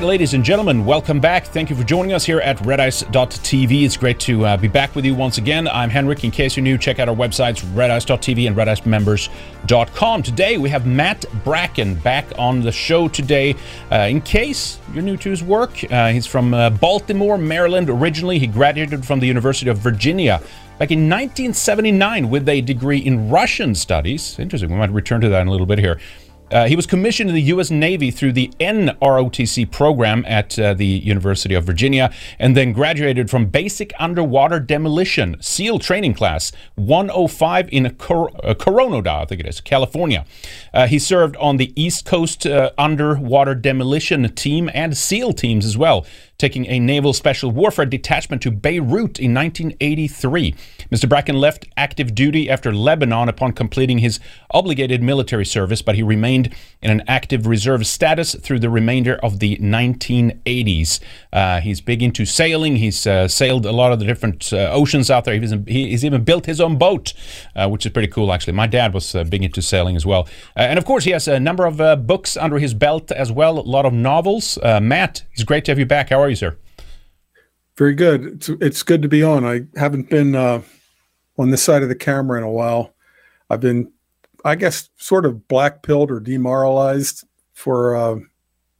right, ladies and gentlemen, welcome back. Thank you for joining us here at redice.tv. It's great to uh, be back with you once again. I'm Henrik. In case you're new, check out our websites, redice.tv and redicemembers.com. Today, we have Matt Bracken back on the show today. Uh, in case you're new to his work, uh, he's from uh, Baltimore, Maryland originally. He graduated from the University of Virginia back in 1979 with a degree in Russian studies. Interesting. We might return to that in a little bit here. Uh, he was commissioned in the U.S. Navy through the NROTC program at uh, the University of Virginia and then graduated from Basic Underwater Demolition SEAL Training Class 105 in Cor- uh, I think it is, California. Uh, he served on the East Coast uh, Underwater Demolition Team and SEAL teams as well taking a naval special warfare detachment to Beirut in 1983. Mr. Bracken left active duty after Lebanon upon completing his obligated military service, but he remained in an active reserve status through the remainder of the 1980s. Uh, he's big into sailing. He's uh, sailed a lot of the different uh, oceans out there. He's, he's, even built his own boat, uh, which is pretty cool, actually. My dad was uh, big into sailing as well. Uh, and of course, he has a number of books under his belt as well, a lot of novels. Matt, it's great to have you back. How are you, sir? Very good. It's, it's good to be on. I haven't been uh, on this side of the camera in a while. I've been I guess, sort of black pilled or demoralized for uh,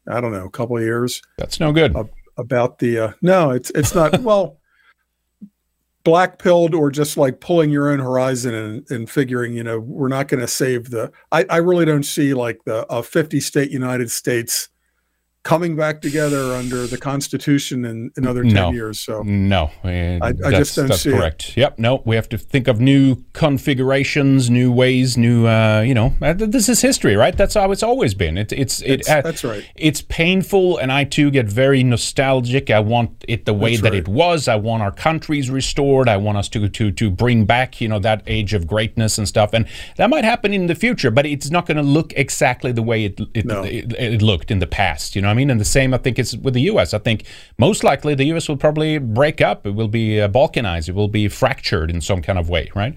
I don't know a couple of years. That's no good. Uh, about the uh, no, it's it's not well black pilled or just like pulling your own horizon and, and figuring you know we're not going to save the. I, I really don't see like the a 50 state United States coming back together under the Constitution in another 10 no, years. So, no, I, I just don't that's see correct. It. Yep. No, we have to think of new configurations, new ways, new, uh, you know, uh, this is history, right? That's how it's always been. It, it's, it, uh, that's right. It's painful, and I too get very nostalgic. I want it the way that's that right. it was. I want our countries restored. I want us to, to, to bring back, you know, that age of greatness and stuff. And that might happen in the future, but it's not going to look exactly the way it, it, no. it, it looked in the past. You know mean? And the same, I think, is with the U.S. I think most likely the U.S. will probably break up. It will be uh, balkanized. It will be fractured in some kind of way, right?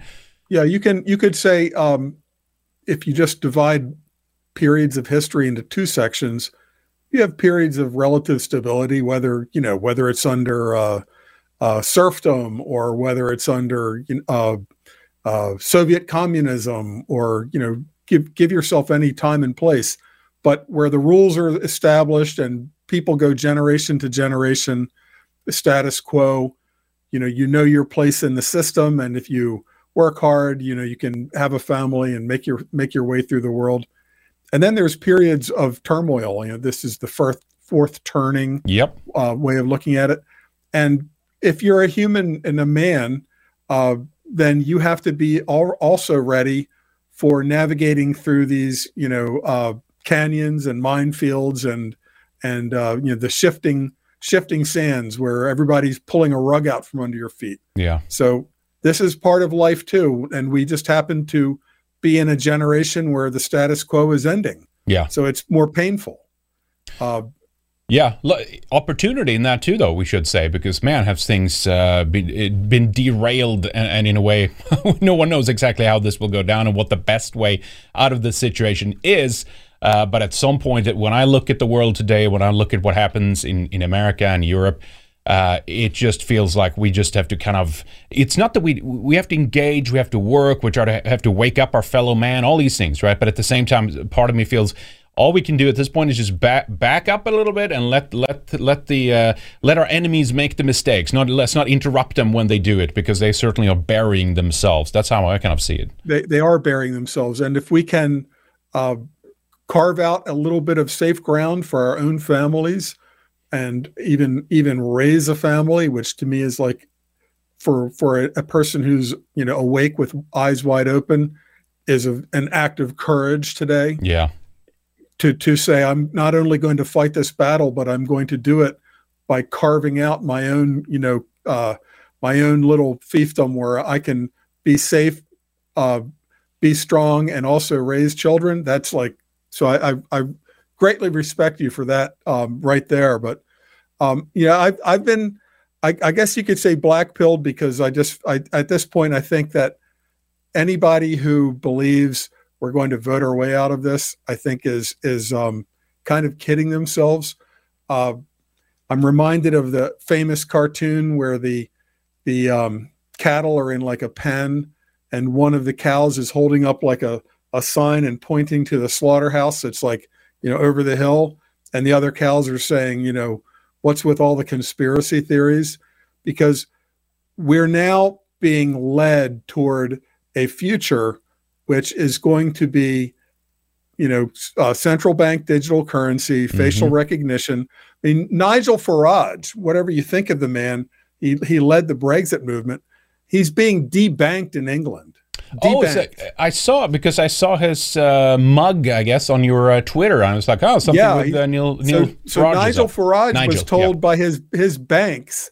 Yeah, you can. You could say um, if you just divide periods of history into two sections, you have periods of relative stability, whether you know whether it's under uh, uh, serfdom or whether it's under uh, uh, Soviet communism, or you know give give yourself any time and place but where the rules are established and people go generation to generation, the status quo, you know, you know your place in the system, and if you work hard, you know, you can have a family and make your make your way through the world. And then there's periods of turmoil. You know, this is the fourth fourth turning yep. uh, way of looking at it. And if you're a human and a man, uh, then you have to be al- also ready for navigating through these, you know, uh, canyons and minefields and and uh, you know the shifting shifting sands where everybody's pulling a rug out from under your feet. Yeah. So this is part of life too, and we just happen to be in a generation where the status quo is ending. Yeah. So it's more painful. Uh, yeah, opportunity in that too, though we should say, because man, have things uh, been been derailed, and, and, in a way, no one knows exactly how this will go down and what the best way out of this situation is. Uh, but at some point, when I look at the world today, when I look at what happens in, in America and Europe, uh, it just feels like we just have to kind of. It's not that we we have to engage, we have to work, we try to have to wake up our fellow man, all these things, right? But at the same time, part of me feels all we can do at this point is just back back up a little bit and let let let the uh, let our enemies make the mistakes. Not let's not interrupt them when they do it because they certainly are burying themselves. That's how I kind of see it. They they are burying themselves, and if we can. Uh, carve out a little bit of safe ground for our own families and even even raise a family which to me is like for for a, a person who's you know awake with eyes wide open is a, an act of courage today. Yeah. To to say i'm not only going to fight this battle but i'm going to do it by carving out my own you know uh, my own little fiefdom where i can be safe uh, be strong and also raise children. That's like so I, I, I greatly respect you for that um, right there. But um, yeah, I've I've been I, I, guess you could say black pilled because I just I, at this point I think that anybody who believes we're going to vote our way out of this, I think is is um, kind of kidding themselves. Uh, I'm reminded of the famous cartoon where the the um, cattle are in like a pen, and one of the cows is holding up like a a sign and pointing to the slaughterhouse. It's like you know over the hill, and the other cows are saying, you know, what's with all the conspiracy theories? Because we're now being led toward a future which is going to be you know, uh, central bank digital currency, facial mm-hmm. recognition. I mean, Nigel Farage, whatever you think of the man, he, he led the Brexit movement. He's being debanked in England. Oh, I saw it because I saw his uh, mug, I guess, on your uh, Twitter. I was like, oh, something yeah, with uh, Neil, Neil so, so Nigel Farage Nigel, was told yeah. by his his banks,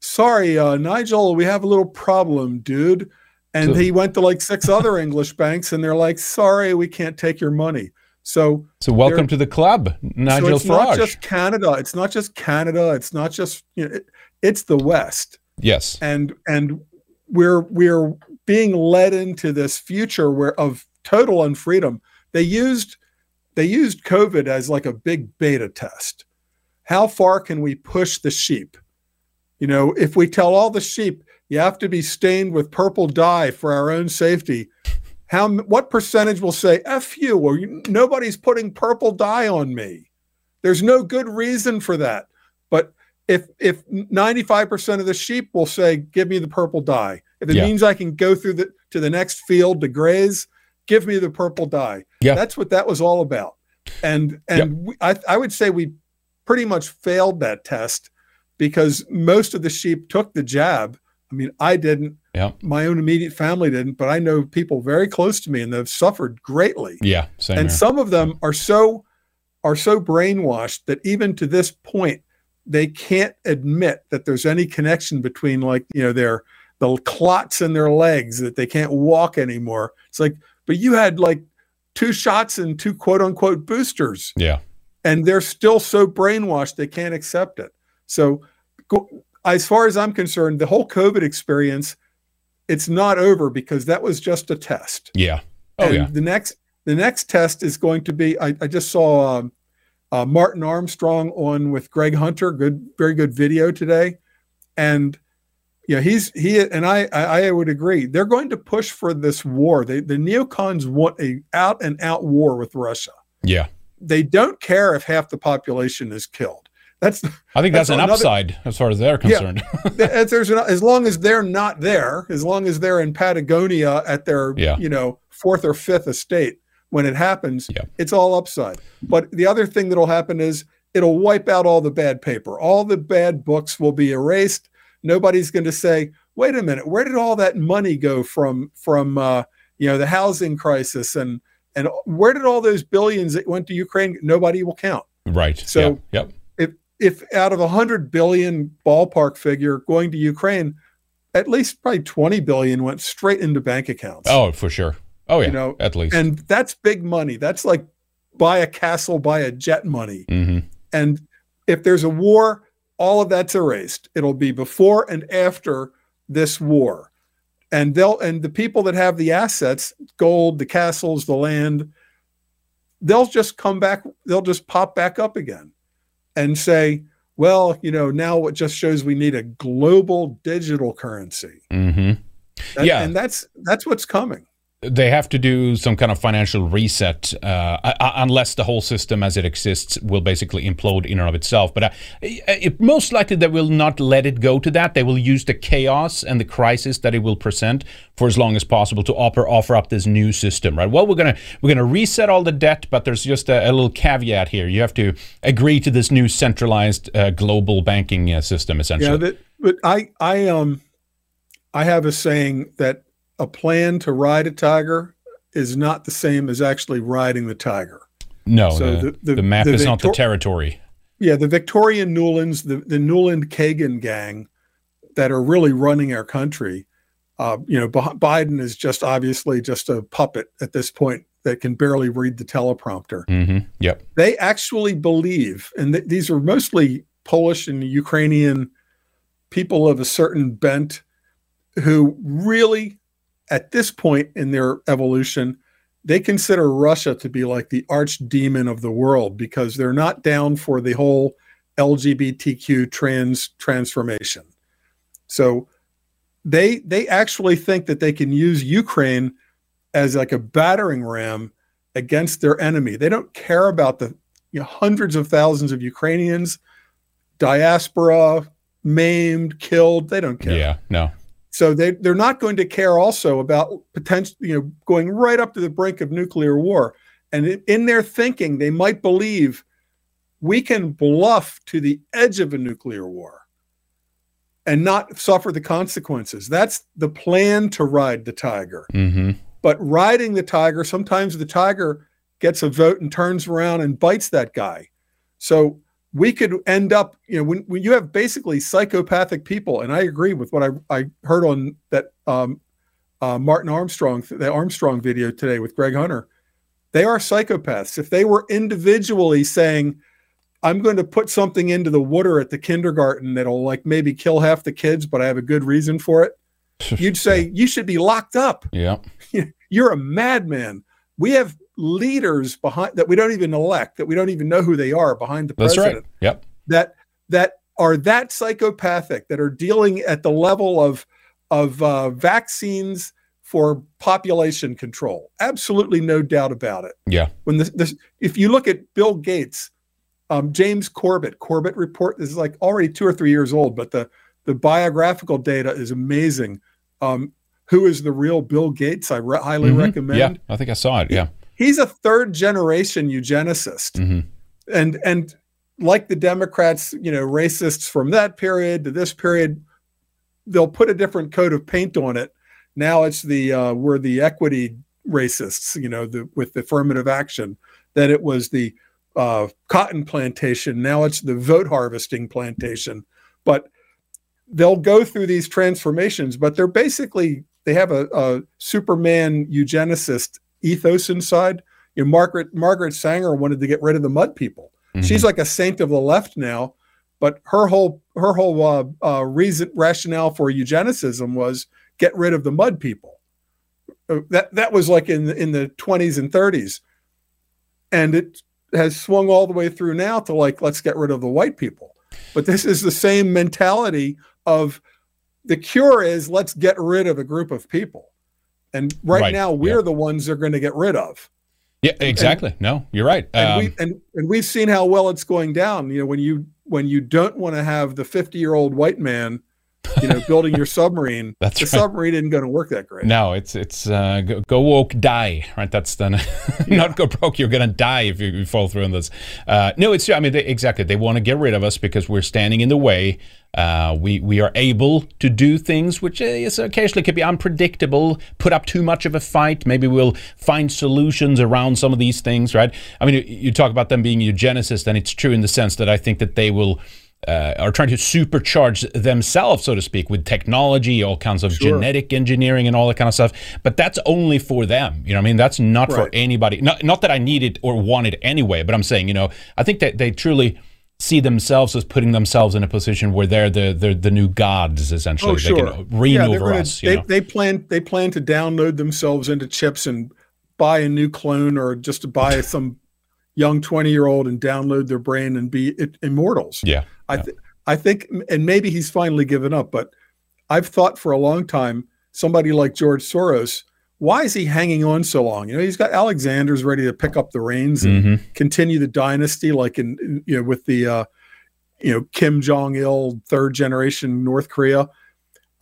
"Sorry, uh, Nigel, we have a little problem, dude." And so, he went to like six other English banks, and they're like, "Sorry, we can't take your money." So, so welcome to the club, Nigel so it's Farage. not just Canada. It's not just Canada. It's not just you know. It, it's the West. Yes. And and we're we're being led into this future where of total unfreedom. They used they used COVID as like a big beta test. How far can we push the sheep? You know, if we tell all the sheep you have to be stained with purple dye for our own safety. How what percentage will say "f you" or nobody's putting purple dye on me? There's no good reason for that. But if if 95% of the sheep will say, "Give me the purple dye," if it yeah. means I can go through the to the next field to graze, give me the purple dye. Yeah. That's what that was all about. And and yep. we, I I would say we pretty much failed that test because most of the sheep took the jab I mean, I didn't. Yeah. My own immediate family didn't, but I know people very close to me and they've suffered greatly. Yeah. and here. some of them are so are so brainwashed that even to this point, they can't admit that there's any connection between like, you know, their the clots in their legs that they can't walk anymore. It's like, but you had like two shots and two quote unquote boosters. Yeah. And they're still so brainwashed they can't accept it. So go, as far as I'm concerned, the whole COVID experience, it's not over because that was just a test. Yeah. Oh and yeah. The next the next test is going to be. I, I just saw um, uh, Martin Armstrong on with Greg Hunter. Good, very good video today, and yeah, he's he and I I, I would agree. They're going to push for this war. They, the neocons want a out and out war with Russia. Yeah. They don't care if half the population is killed. That's I think that's, that's an another, upside as far as they're concerned. Yeah, there's an, as long as they're not there, as long as they're in Patagonia at their yeah. you know fourth or fifth estate when it happens, yeah. it's all upside. But the other thing that'll happen is it'll wipe out all the bad paper. All the bad books will be erased. Nobody's going to say, "Wait a minute, where did all that money go from from uh, you know the housing crisis and and where did all those billions that went to Ukraine?" Nobody will count. Right. So yeah. yep if out of a hundred billion ballpark figure going to Ukraine, at least probably 20 billion went straight into bank accounts. Oh, for sure. Oh yeah. You know, at least. And that's big money. That's like buy a castle, buy a jet money. Mm-hmm. And if there's a war, all of that's erased. It'll be before and after this war. And they'll and the people that have the assets, gold, the castles, the land, they'll just come back, they'll just pop back up again and say, well, you know, now it just shows we need a global digital currency. Mm-hmm. That, yeah, and that's that's what's coming they have to do some kind of financial reset uh, unless the whole system as it exists will basically implode in and of itself. But uh, it, most likely they will not let it go to that. They will use the chaos and the crisis that it will present for as long as possible to offer offer up this new system. Right? Well, we're gonna we're gonna reset all the debt, but there's just a, a little caveat here. You have to agree to this new centralized uh, global banking uh, system, essentially. Yeah, that, but I I um I have a saying that a plan to ride a tiger is not the same as actually riding the tiger. No, so the, the, the, the map is Victor- not the territory. Yeah, the Victoria Nulands, the, the Nuland Kagan gang that are really running our country. Uh, you know, B- Biden is just obviously just a puppet at this point that can barely read the teleprompter. Mm-hmm. Yep. They actually believe, and th- these are mostly Polish and Ukrainian people of a certain bent who really at this point in their evolution, they consider Russia to be like the arch demon of the world because they're not down for the whole LGBTQ trans transformation. So they they actually think that they can use Ukraine as like a battering ram against their enemy. They don't care about the you know, hundreds of thousands of Ukrainians, diaspora, maimed, killed. They don't care. Yeah, no. So they they're not going to care also about potential, you know, going right up to the brink of nuclear war. And in their thinking, they might believe we can bluff to the edge of a nuclear war and not suffer the consequences. That's the plan to ride the tiger. Mm-hmm. But riding the tiger, sometimes the tiger gets a vote and turns around and bites that guy. So we could end up, you know, when, when you have basically psychopathic people, and I agree with what I, I heard on that um, uh, Martin Armstrong, the Armstrong video today with Greg Hunter, they are psychopaths. If they were individually saying, I'm going to put something into the water at the kindergarten that'll like maybe kill half the kids, but I have a good reason for it, you'd say, you should be locked up. Yeah. You're a madman. We have leaders behind that we don't even elect, that we don't even know who they are behind the That's president. right. Yep. That that are that psychopathic, that are dealing at the level of of uh, vaccines for population control. Absolutely no doubt about it. Yeah. When this, this if you look at Bill Gates, um, James Corbett, Corbett report this is like already two or three years old, but the the biographical data is amazing. Um, who is the real Bill Gates? I re- highly Mhm. recommend. Yeah, I think I saw it. Yeah. He's a third generation eugenicist, hmm and and like the Democrats, you know, racists from that period to this period, they'll put a different coat of paint on it. Now it's the uh, we're the equity racists, you know, the with affirmative action. Then it was the uh, cotton plantation. Now it's the vote harvesting plantation. But they'll go through these transformations, but they're basically they have a, a Superman eugenicist ethos inside. You know, Margaret Margaret Sanger wanted to get rid of the mud people. She's like a saint of the left now, but her whole her whole uh, uh, reason rationale for eugenicism was get rid of the mud people. Uh, That that was like in the, in the 20s and 30s, and it has swung all the way through now to like let's get rid of the white people. But this is the same mentality of the cure is let's get rid of a group of people, and right, Right, now we're yeah. the ones they're going to get rid of Yeah, exactly. no, you're right. and Um, we and, and we've seen how well it's going down. You know, when you when you don't want to have the 50 year old white man, you know, building your submarine, That's the right. submarine isn't going to work that great. No, it's it's uh, go, go woke, die. Right, that's the not go broke. You're gonna die if you, you fall through on this. Uh, no, it's I mean they, exactly. They want to get rid of us because we're standing in the way. Uh, we we are able to do things which is occasionally could be unpredictable. Put up too much of a fight. Maybe we'll find solutions around some of these things. Right. I mean, you, you talk about them being eugenicists, and it's true in the sense that I think that they will uh, are trying to supercharge themselves, so to speak, with technology, all kinds of Sure. genetic engineering and all that kind of stuff. But that's only for them. You know, what I mean, that's not for anybody. Not, not that I need it or want it anyway. But I'm saying, you know, I think that they truly see themselves as putting themselves in a position where they're the they're the new gods essentially. Oh, sure. They can reign they're over gonna- us. You they, know? they plan they plan to download themselves into chips and buy a new clone or just to buy some young 20 year old and download their brain and be i- immortals. yeah. I th- I think, and maybe he's finally given up, but I've thought for a long time somebody like George Soros, why is he hanging on so long? You know, he's got Alexander's ready to pick up the reins and hmm continue the dynasty, like in, in, you know with the uh, you know Kim Jong Il, third generation North Korea.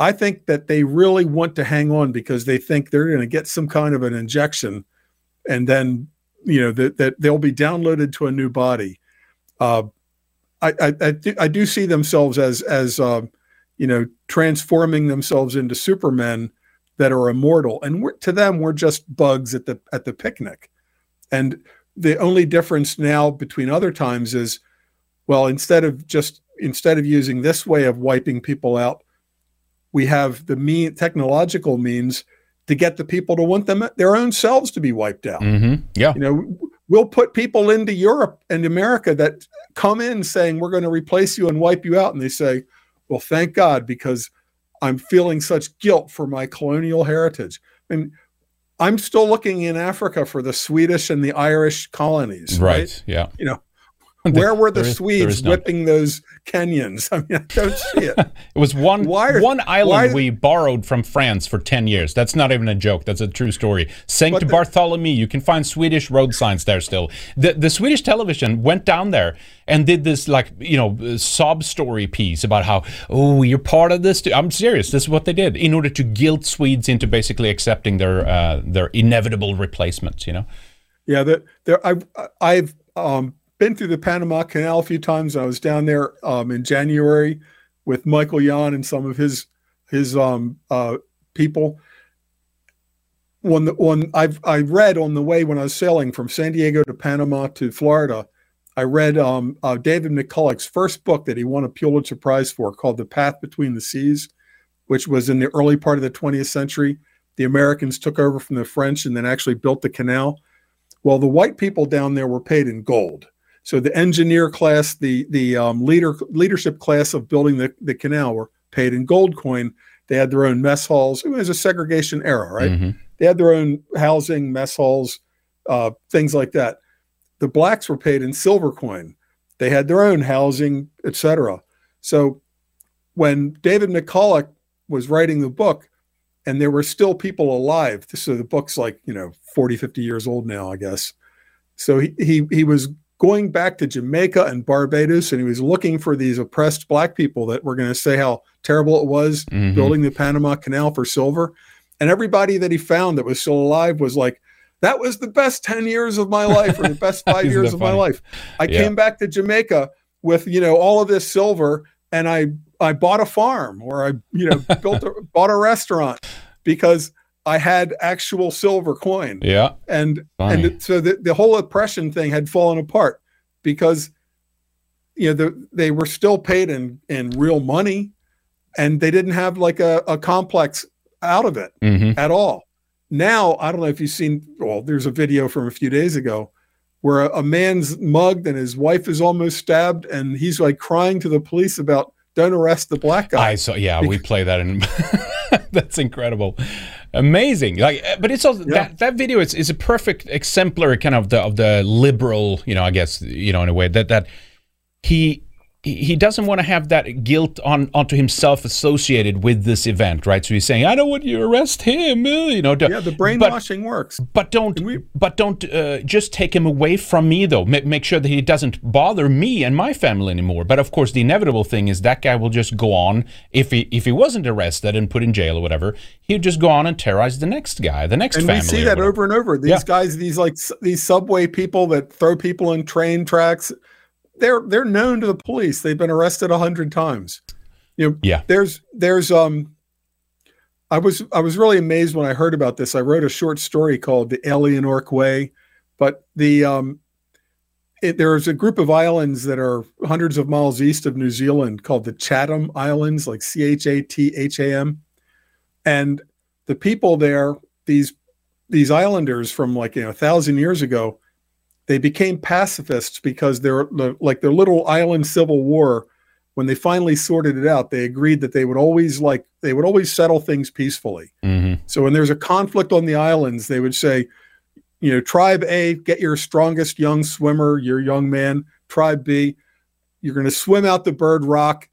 I think that they really want to hang on because they think they're going to get some kind of an injection, and then you know that that they'll be downloaded to a new body. Uh, I I, I, do, I do see themselves as as uh, you know transforming themselves into supermen that are immortal, and we're, to them we're just bugs at the at the picnic. And the only difference now between other times is, well, instead of just instead of using this way of wiping people out, we have the mean technological means to get the people to want them their own selves to be wiped out. hmm Yeah. You know, we'll put people into Europe and America that come in saying we're going to replace you and wipe you out, and they say, "Well, thank God because I'm feeling such guilt for my colonial heritage." And I'm still looking in Africa for the Swedish and the Irish colonies. Right. Yeah. Where were the is, Swedes whipping those Kenyans? I mean, I don't see it. it was one are, one island we borrowed from France for ten years. That's not even a joke. That's a true story. Saint the, Bartholomew. You can find Swedish road signs there still. The the Swedish television went down there and did this like you know sob story piece about how oh you're part of this. Too. I'm serious. This is what they did in order to guilt Swedes into basically accepting their uh, their inevitable replacements. You know. Yeah, that there. I've I've um been through the Panama Canal a few times. I was down there um, in January with Michael Yon and some of his his um, uh, people. When the, when I've I read on the way when I was sailing from San Diego to Panama to Florida, I read um, uh, David McCullough's first book that he won a Pulitzer Prize for, called "The Path Between the Seas," which was in the early part of the 20th century. The Americans took over from the French and then actually built the canal. Well, the white people down there were paid in gold so the engineer class, the the um, leader leadership class of building the, the canal were paid in gold coin. They had their own mess halls. It was a segregation era, right? Mm-hmm. They had their own housing, mess halls, uh, things like that. The blacks were paid in silver coin. They had their own housing, etc. So when David McCullough was writing the book, and there were still people alive, so the book's like you know 40, 50 years old now, I guess. So he he, he was going back to Jamaica and Barbados, and he was looking for these oppressed black people that were going to say how terrible it was mm-hmm. building the Panama Canal for silver. And everybody that he found that was still alive was like, that was the best 10 years of my life or the best five years of funny? my life. I yeah. came back to Jamaica with, you know, all of this silver and I, I bought a farm or I, you know, built a, bought a restaurant because I had actual silver coin. Yeah. And Funny. and so the, the whole oppression thing had fallen apart because you know the, they were still paid in in real money and they didn't have like a, a complex out of it mm-hmm. at all. Now, I don't know if you've seen well, there's a video from a few days ago where a, a man's mugged and his wife is almost stabbed and he's like crying to the police about don't arrest the black guy. I saw yeah, we play that in that's incredible amazing like uh, but it's also yeah. that, that video is, is a perfect exemplar kind of the of the liberal you know i guess you know in a way that that he he doesn't want to have that guilt on onto himself associated with this event, right? So he's saying, "I don't want you to arrest him," uh, you know. yeah, the brainwashing but, works. But don't, we, but don't uh, just take him away from me, though. M- make sure that he doesn't bother me and my family anymore. But of course, the inevitable thing is that guy will just go on if he if he wasn't arrested and put in jail or whatever, he'd just go on and terrorize the next guy, the next and family. And we see that over and over. These yeah. guys, these like these subway people that throw people in train tracks they're they're known to the police. They've been arrested a hundred times. You know, yeah. There's there's um. I was I was really amazed when I heard about this. I wrote a short story called "The Alienor Way," but the um, it, there's a group of islands that are hundreds of miles east of New Zealand called the Chatham Islands, like C H A T H A M, and the people there, these these islanders from like you know a thousand years ago, they became pacifists because they're like their little island civil war when they finally sorted it out they agreed that they would always like they would always settle things peacefully. Mm-hmm. so when there's a conflict on the islands they would say you know tribe a get your strongest young swimmer your young man. Tribe b you're going to swim out the bird rock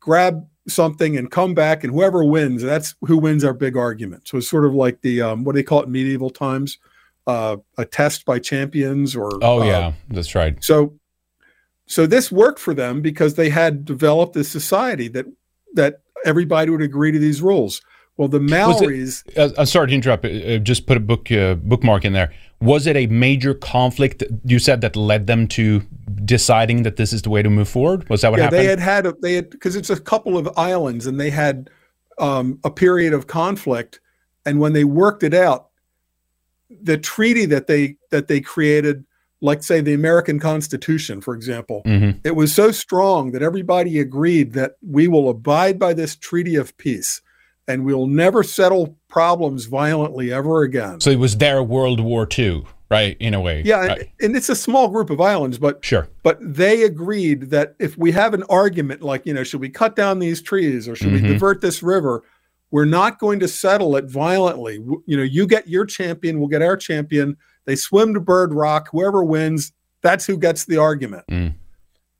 grab something and come back and whoever wins that's who wins our big argument. So it's sort of like the um, what do they call it medieval times uh, a test by champions or oh uh, yeah that's right. so so this worked for them because they had developed a society that that everybody would agree to these rules. Well the maoris it, uh, uh, sorry to interrupt uh, uh, just put a book bookmark in there. Was it a major conflict you said that led them to deciding that this is the way to move forward? Was that what yeah, happened? they had had a, they had because it's a couple of islands and they had um, a period of conflict. And when they worked it out the treaty that they that they created like say the American Constitution, for example, mm-hmm. it was so strong that everybody agreed that we will abide by this treaty of peace and we'll never settle problems violently ever again. So it was their World War II, right? In a way. Yeah, right. and, and, it's a small group of islands, but sure. But they agreed that if we have an argument like, you know, should we cut down these trees or should mm-hmm. we divert this river? We're not going to settle it violently. You know, you get your champion, we'll get our champion. They swim to Bird Rock. Whoever wins, that's who gets the argument. Mm.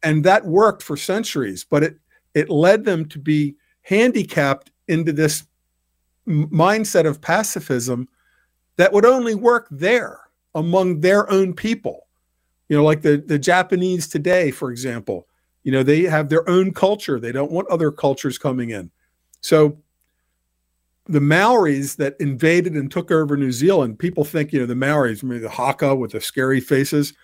And that worked for centuries, but it it led them to be handicapped into this mindset of pacifism that would only work there among their own people. You know, like the, the Japanese today, for example, you know, they have their own culture. They don't want other cultures coming in. So the Maoris that invaded and took over New Zealand, people think, you know, the Maoris, maybe the Haka with the scary faces,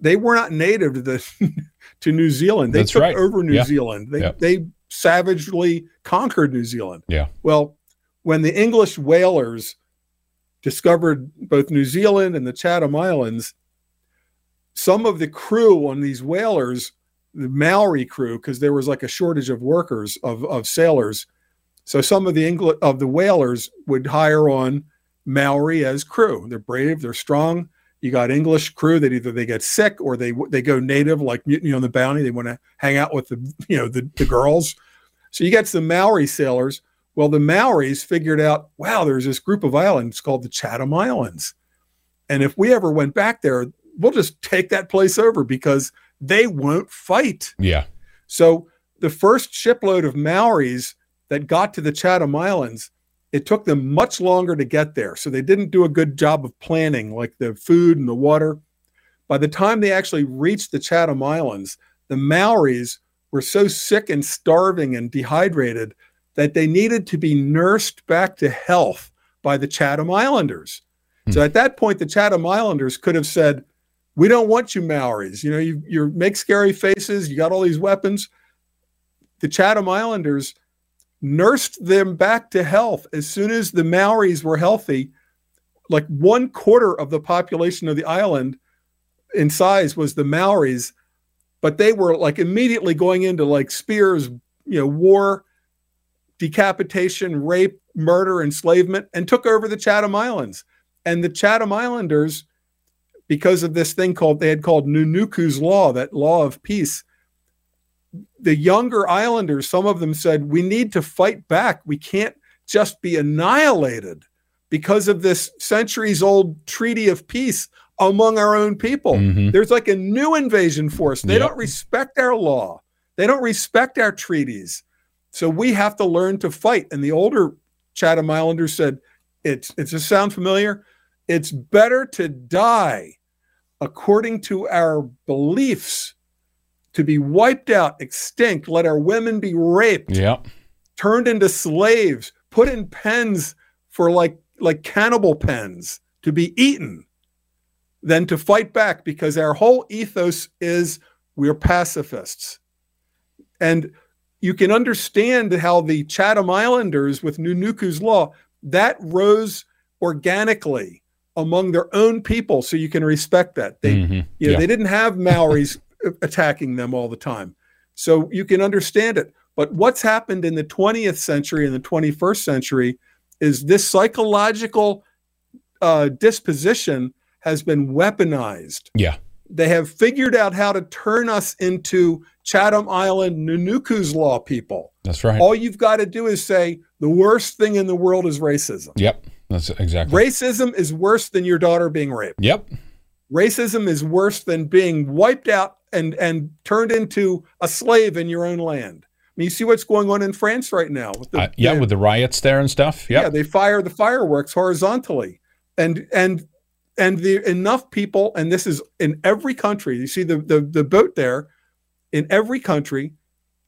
they were not native to the to New Zealand. They That's took right. over New Yeah. Zealand. They Yeah. they savagely conquered New Zealand. Yeah. Well, when the English whalers discovered both New Zealand and the Chatham Islands, some of the crew on these whalers, the Maori crew, because there was like a shortage of workers of, of sailors. So some of the Engl- of the whalers would hire on Maori as crew. They're brave, they're strong. You got English crew that either they get sick or they they go native, like Mutiny on the Bounty. They want to hang out with the you know the, the girls. So you get some Maori sailors. Well, the Maoris figured out, wow, there's this group of islands called the Chatham Islands. And if we ever went back there, we'll just take that place over because they won't fight. Yeah. So the first shipload of Maoris that got to the Chatham Islands, it took them much longer to get there. So they didn't do a good job of planning, like the food and the water. By the time they actually reached the Chatham Islands, the Maoris were so sick and starving and dehydrated that they needed to be nursed back to health by the Chatham Islanders. Hmm. So at that point, the Chatham Islanders could have said, "We don't want you Maoris. You know, you you make scary faces. You got all these weapons." The Chatham Islanders nursed them back to health as soon as the Maoris were healthy. Like one quarter of the population of the island in size was the Maoris, but they were like immediately going into like spears, you know, war, decapitation, rape, murder, enslavement, and took over the Chatham Islands. And the Chatham Islanders, because of this thing called they had called Nunuku's law, that law of peace, the younger islanders, some of them said, we need to fight back. We can't just be annihilated because of this centuries old treaty of peace among our own people. Mhm. There's like a new invasion force. They Yep. don't respect our law, they don't respect our treaties. So we have to learn to fight. And the older Chatham Islanders said, it's, it's a sound familiar. It's better to die according to our beliefs, to be wiped out, extinct, let our women be raped, Yeah. turned into slaves, put in pens for like like cannibal pens to be eaten, than to fight back because our whole ethos is we're pacifists. And you can understand how the Chatham Islanders with Nunuku's law that rose organically among their own people so you can respect that. They Mhm. you know, Yeah. they didn't have Maoris attacking them all the time. So you can understand it. But what's happened in the 20th century and the 21st century is this psychological uh, disposition has been weaponized. Yeah. They have figured out how to turn us into Chatham Island Nunuku's law people. That's right. All you've got to do is say the worst thing in the world is racism. Yep. That's exactly. Racism is worse than your daughter being raped Yep. racism is worse than being wiped out and and turned into a slave in your own land. I mean, you see what's going on in France right now. With the, Uh, yeah, with the riots there and stuff. yeah, they fire the fireworks horizontally, and and and the enough people, and this is in every country. You see the the the boat there, in every country,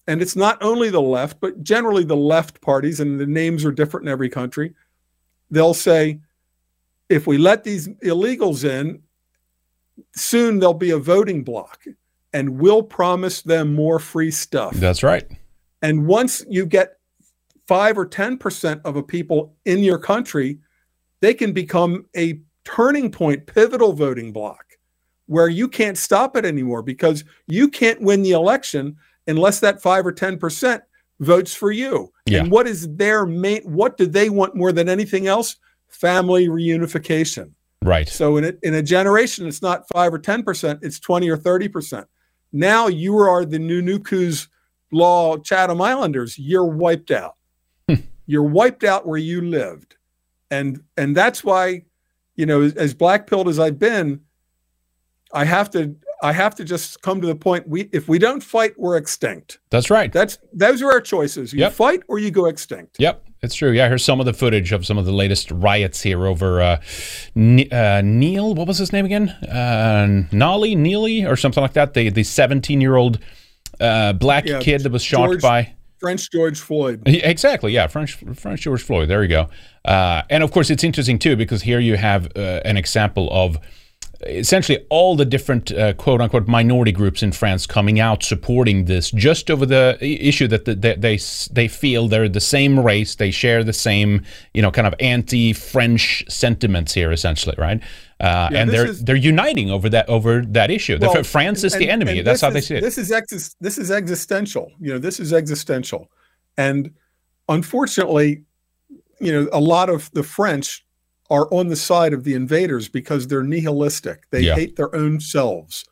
and it's not only the left, but generally the left parties, and the names are different in every country. They'll say, if we let these illegals in, soon there'll be a voting block, and we'll promise them more free stuff. That's right. And once you get five or 10% of a people in your country, they can become a turning point, pivotal voting block where you can't stop it anymore because you can't win the election unless that five or 10% votes for you. Yeah. And what is their main, what do they want more than anything else? Family reunification. Right. So in a, in a generation, it's not five or 10%, it's 20 or 30%. Now you are the Nunuku's law Chatham Islanders. You're wiped out. Hmm. You're wiped out where you lived. And and that's why, you know, as, as black pilled as I've been, I have to I have to just come to the point we if we don't fight, we're extinct. That's right. That's those are our choices. You Yep. fight or you go extinct. Yep, it's true. Yeah, here's some of the footage of some of the latest riots here over uh, uh, Neil. What was his name again? Uh, Nolly, Neely, or something like that. The the 17 year old uh, black Yeah, kid that was shot George- by. French George Floyd. Exactly. Yeah, French French George Floyd. There you go. Uh, and of course, it's interesting too because here you have uh, an example of essentially all the different uh, quote unquote minority groups in France coming out supporting this just over the issue that the, they, they they feel they're the same race, they share the same you know kind of anti-French sentiments here essentially, right? Uh, Yeah, and they're is- they're uniting over that over that issue. The- Well, France is and- the enemy. That's how they see it. This is exis- this is existential. You know, this is existential, and unfortunately, you know, a lot of the French are on the side of the invaders because they're nihilistic. They Yeah. hate their own selves,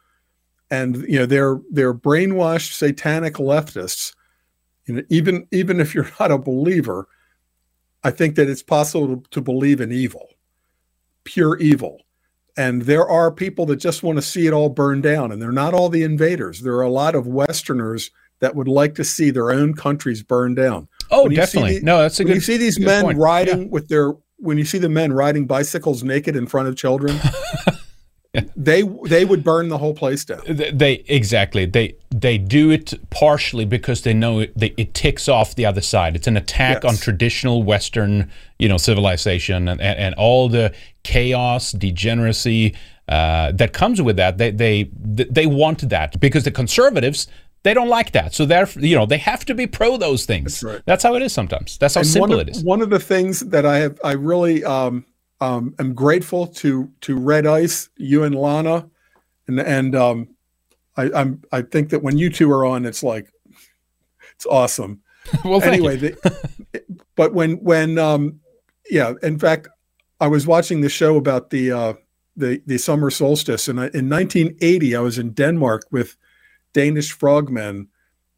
and you know, they're they're brainwashed satanic leftists. You know, even even if you're not a believer, I think that it's possible to, believe in evil, pure evil. And there are people that just want to see it all burn down, and they're not all the invaders. There are a lot of Westerners that would like to see their own countries burn down. oh, when you see definitely. the- no, that's a good. you see these men point. riding with their, when you see the men riding bicycles naked in front of children, they they would burn the whole place down. They, they exactly they they do it partially because they know it, they, it ticks off the other side. It's an attack Yes. on traditional Western, you know, civilization and, and, and all the chaos, degeneracy uh, that comes with that. They they they want that because the conservatives they don't like that. So they're you know they have to be pro those things. That's right. That's how it is sometimes. That's how And simple of, is. One of the things that I have, I really um, um, am grateful to to Red Ice, you and Lana, and and um, I, I'm I think that when you two are on, it's like it's awesome. well, anyway, the, but when when um, yeah, in fact, I was watching the show about the uh, the the summer solstice, and I, in 1980, I was in Denmark with Danish frogmen,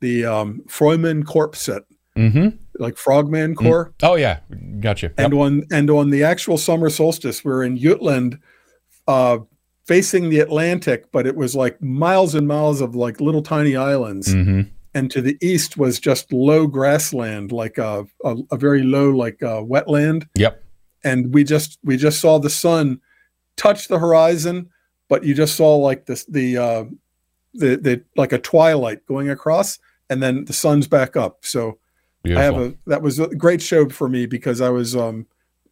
the um, Frøman Korpset, hmm like Frogman Corps. Oh yeah, gotcha. Yep. And on and on the actual summer solstice, we're in Jutland, uh, facing the Atlantic, but it was like miles and miles of like little tiny islands, hmm and to the east was just low grassland, like a a, a very low like uh, wetland. Yep. And we just we just saw the sun touch the horizon, but you just saw like this the uh, the the like a twilight going across, and then the sun's back up. So. Beautiful. I have a that was a great show for me because I was um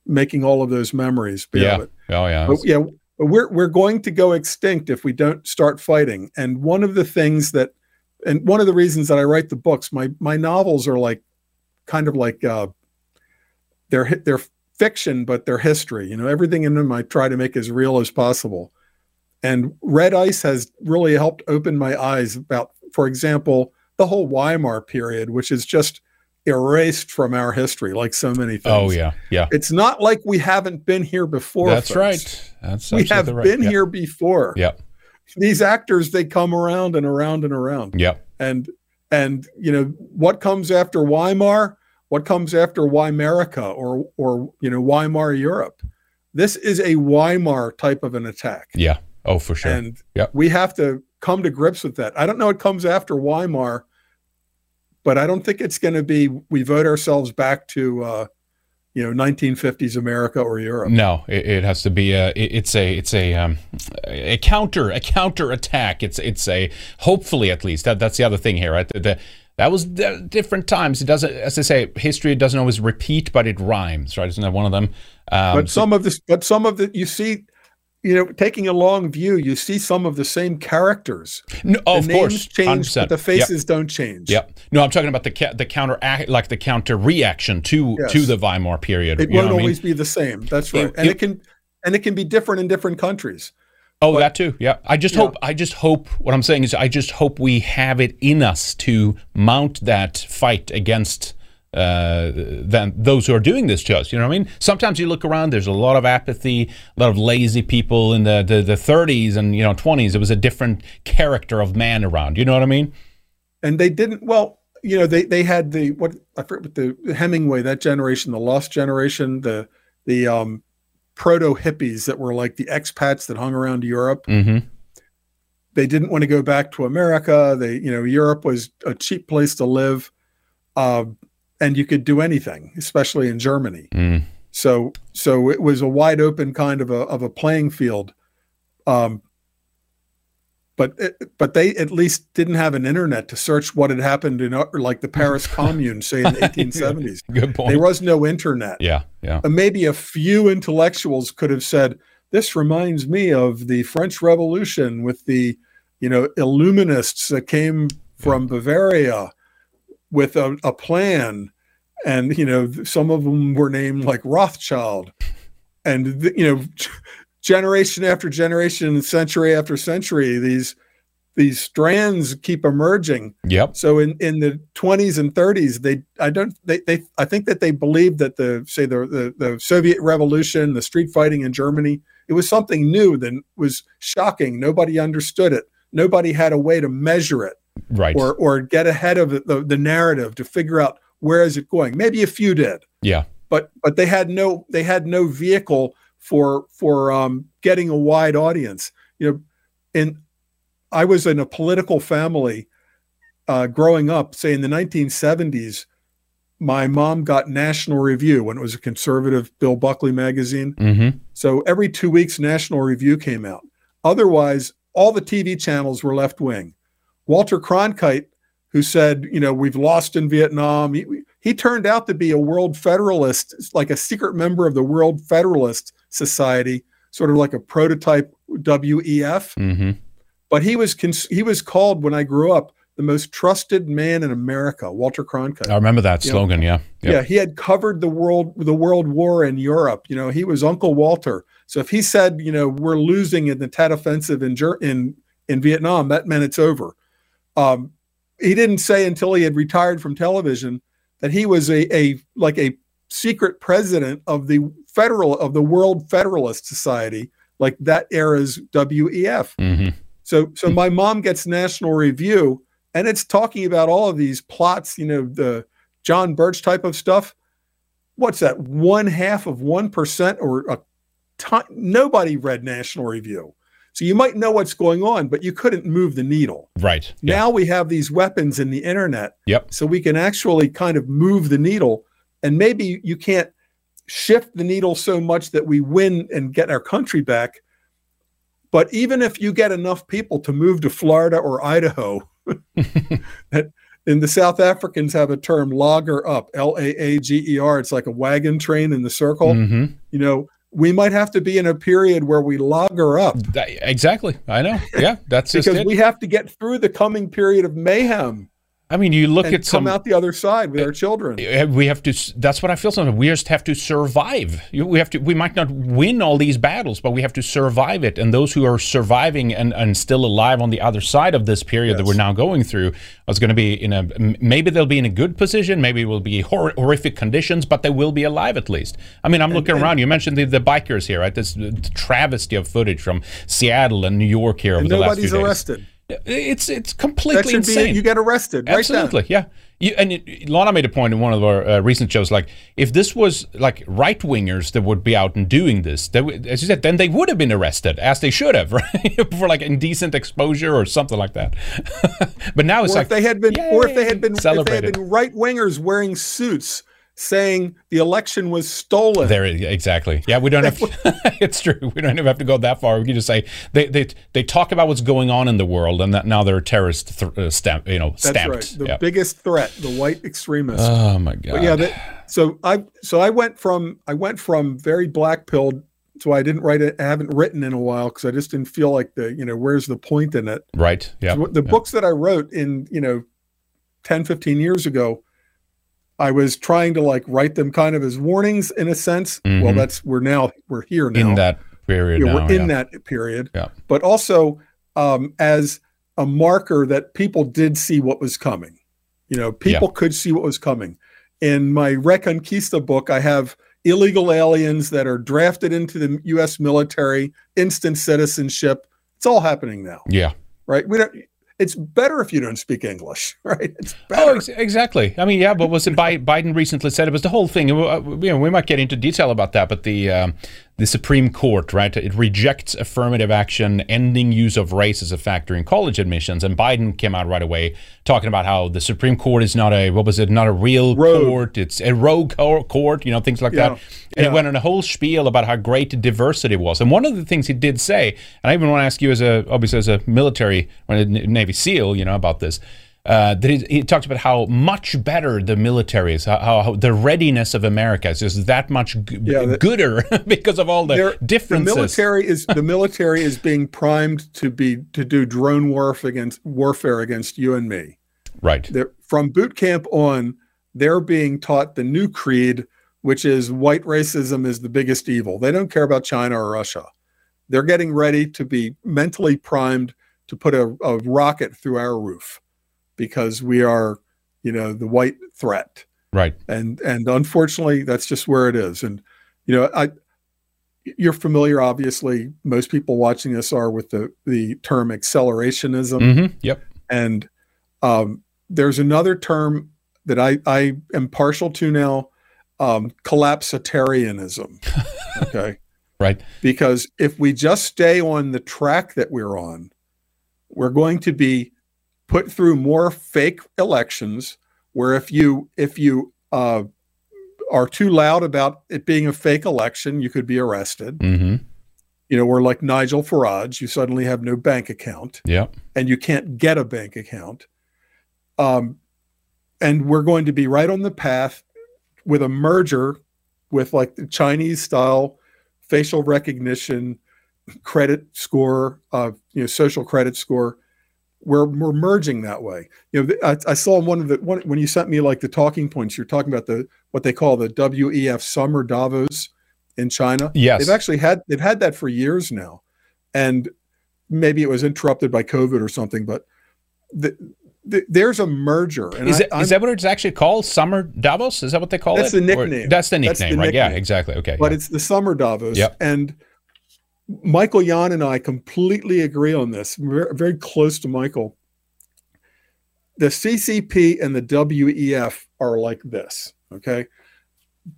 making all of those memories. But yeah. but- Oh yeah. but yeah, but we're we're going to go extinct if we don't start fighting. And one of the things that, and one of the reasons that I write the books, my my novels are like, kind of like, uh, they're they're fiction, but they're history. You know, everything in them I try to make as real as possible. And Red Ice has really helped open my eyes about, for example, the whole Weimar period, which is just erased from our history, like so many oh, things. oh yeah. Yeah. It's not like we haven't been here before. That's folks. right. That's We have right. been here before. Yep. These actors, they come around and around and around. Yep. And and you know what comes after Weimar? What comes after Weimarica or or you know Weimar Europe? This is a Weimar type of an attack. Yeah. Oh, for sure. And Yep. we have to come to grips with that. I don't know what comes after Weimar, but I don't think it's going to be we vote ourselves back to uh, you know 1950s America or Europe. no, it, it has to be a. it- it's a. It's a. Um, a counter. A counter attack. It's. It's a. Hopefully, at least that. That's the other thing here, right? The, the- that was different times. It doesn't, as I say, history doesn't always repeat, but it rhymes, right? Isn't that one of them? Um, but some of this, but some of the you see, you know, taking a long view, you see some of the same characters. no, oh, the of names course, change, but 100%. the Yep. faces don't change. Yep. No, I'm talking about the ca- the counter act, like the counter reaction to Yes. to the Weimar period. It you won't what I mean? always be the same. That's right, It- and it- it can and it can be different in different countries. Oh, that too. Yeah. I just Yeah. hope. I just hope. What I'm saying is, I just hope we have it in us to mount that fight against uh, than those who are doing this to us. You know what I mean? Sometimes you look around. There's a lot of apathy, a lot of lazy people in the the, the 30s and you know 20s. It was a different character of man around. You know what I mean? and they didn't well you know they they had the what i forget what the hemingway that generation the lost generation the the um proto hippies that were like the expats that hung around europe Mm-hmm. they didn't want to go back to America. They, you know, Europe was a cheap place to live, uh, and you could do anything, especially in Germany. Mm. So, so it was a wide open kind of a of a playing field. Um, but it, but they at least didn't have an internet to search what had happened in uh, like the Paris Commune, say in the 1870s. Good point. There was no internet. Yeah, yeah. And maybe a few intellectuals could have said, "This reminds me of the French Revolution with the, you know, Illuminists that came from Bavaria with a, a plan." And you know, some of them were named like Rothschild, and the, you know, generation after generation, century after century, these these strands keep emerging. Yep. So in, in the 20s and 30s, they I don't they, they I think that they believed that the say the, the the Soviet Revolution, the street fighting in Germany, it was something new that was shocking. Nobody understood it. Nobody had a way to measure it Right. or or get ahead of the, the, the narrative to figure out where is it going. Maybe a few did, yeah. but but they had no they had no vehicle for for um, getting a wide audience. You know, and I was in a political family uh, growing up. Say in the 1970s, my mom got National Review when it was a conservative Bill Buckley magazine. Mm-hmm. So every two weeks, National Review came out. Otherwise, all the TV channels were left wing. Walter Cronkite, who said, you know, we've lost in Vietnam, he, he turned out to be a World Federalist, like a secret member of the World Federalist Society, sort of like a prototype WEF. Mm-hmm. But he was cons- he was called when I grew up the most trusted man in America, Walter Cronkite. I remember that You know, slogan. yeah. Yep. Yeah, he had covered the world the world war in Europe. You know, he was Uncle Walter. So if he said, you know, we're losing in the Tet Offensive in Ger- in in Vietnam, that meant it's over. Um, he didn't say until he had retired from television that he was a, a like a secret president of the federal of the World Federalist Society, like that era's WEF. Mm-hmm. So so my mom gets National Review, and it's talking about all of these plots, you know, the John Birch type of stuff. What's that? One half of one percent, or a ton? Nobody read National Review, so you might know what's going on, but you couldn't move the needle. Right. Yeah. Now we have these weapons in the internet, Yep. so we can actually kind of move the needle, and maybe you can't shift the needle so much that we win and get our country back. But even if you get enough people to move to Florida or Idaho, that and the South Africans have a term laager up, L A A G E R. It's like a wagon train in the circle. Mm-hmm. You know, we might have to be in a period where we laager up exactly. I know. Yeah. That's just because we have to get through the coming period of mayhem I mean, you look and at come some. out the other side with our children. Uh, we have to that's what i feel sometimes. We just have to survive. We have to we might not win all these battles but we have to survive it. And those who are surviving and, and still alive on the other side of this period that we're now going through is going to be in a maybe they'll be in a good position maybe it will be hor- horrific conditions but they will be alive at least. I mean i'm looking around. You mentioned the, the bikers here right? This uh, travesty of footage from seattle and new york here over And the last few nobody's arrested. It's it's completely insane be you get arrested right Absolutely, yeah. You, and it, Lana made a point in one of our uh, recent shows, like if this was like right wingers that would be out and doing this, would- as you said, then they would have been arrested, as they should have, right, for like indecent exposure or something like that. but now it's or like if they had been or if they had been if they had been right wingers wearing suits saying the election was stolen. There, exactly. Yeah, we don't have. To, it's true. We don't even have to go that far. We can just say they they, they talk about what's going on in the world, and that now they're terrorist th- uh, stamp. You know, That's stamped. right. The yeah. biggest threat, the white extremists. oh my god. But yeah, that, so I so I went from I went from very black pilled. So I didn't write it. I haven't written in a while because I just didn't feel like the you know where's the point in it. right. Yeah. So the yeah. books that I wrote in you know 10, 15 years ago, I was trying to like write them kind of as warnings in a sense. Well, Mhm. that's we're now we're here now. in that period Yeah, now. we're in yeah. that period. Yeah. But also um, as a marker that people did see what was coming. You know, people could see what was coming. In my Reconquista book, I have illegal aliens that are drafted into the U.S. military, instant citizenship. It's all happening now, Yeah. right? We don't. It's better if you don't speak English, right? It's Oh, ex- exactly. I mean, yeah, but was it Bi- Biden recently said it was the whole thing? Uh, You know, we might get into detail about that, but the um, the Supreme Court, right? It rejects affirmative action, ending use of race as a factor in college admissions. And Biden came out right away talking about how the Supreme Court is not a, what was it, not a real rogue. court. It's a rogue court, you know, things like yeah. that. And yeah. he went on a whole spiel about how great diversity was. And one of the things he did say, and I even want to ask you as a, obviously as a military or a Navy SEAL, you know, about this uh, that he, he, talked about how much better the military is, how, how the readiness of America is just that much g- yeah, the, gooder because of all the differences. The military is the military is being primed to be to do drone warfare against warfare against you and me. Right. They're, from boot camp on, they're being taught the new creed, which is white racism is the biggest evil. They don't care about China or Russia. They're getting ready to be mentally primed to put a, a rocket through our roof because we are, you know, the white threat. Right. And and unfortunately, that's just where it is. And you know, I you're familiar, obviously. Most people watching this are with the the term accelerationism. Mm-hmm. Yep. And um, there's another term that I I am partial to now, um, collapsitarianism. Okay. right. Because if we just stay on the track that we're on, we're going to be put through more fake elections where if you if you uh, are too loud about it being a fake election, you could be arrested. Mm-hmm. You know, we're like Nigel Farage, you suddenly have no bank account. Yeah. And you can't get a bank account. Um, and we're going to be right on the path with a merger with like the Chinese style facial recognition credit score, uh, you know, social credit score we're, we're merging that way. You know, I, I saw one of the one, when you sent me like the talking points. You're talking about the what they call the WEF Summer Davos in China. Yes, they've actually had they've had that for years now, and maybe it was interrupted by COVID or something. But the, the, there's a merger. And is, it, I, is that what it's actually called? Summer Davos? Is that what they call that's it? The that's the nickname, that's the nickname, right? Yeah, exactly. Okay, but yeah. it's the Summer Davos. Yep. and Michael Yon and I completely agree on this. We're very close to Michael. The CCP and the WEF are like this. Okay.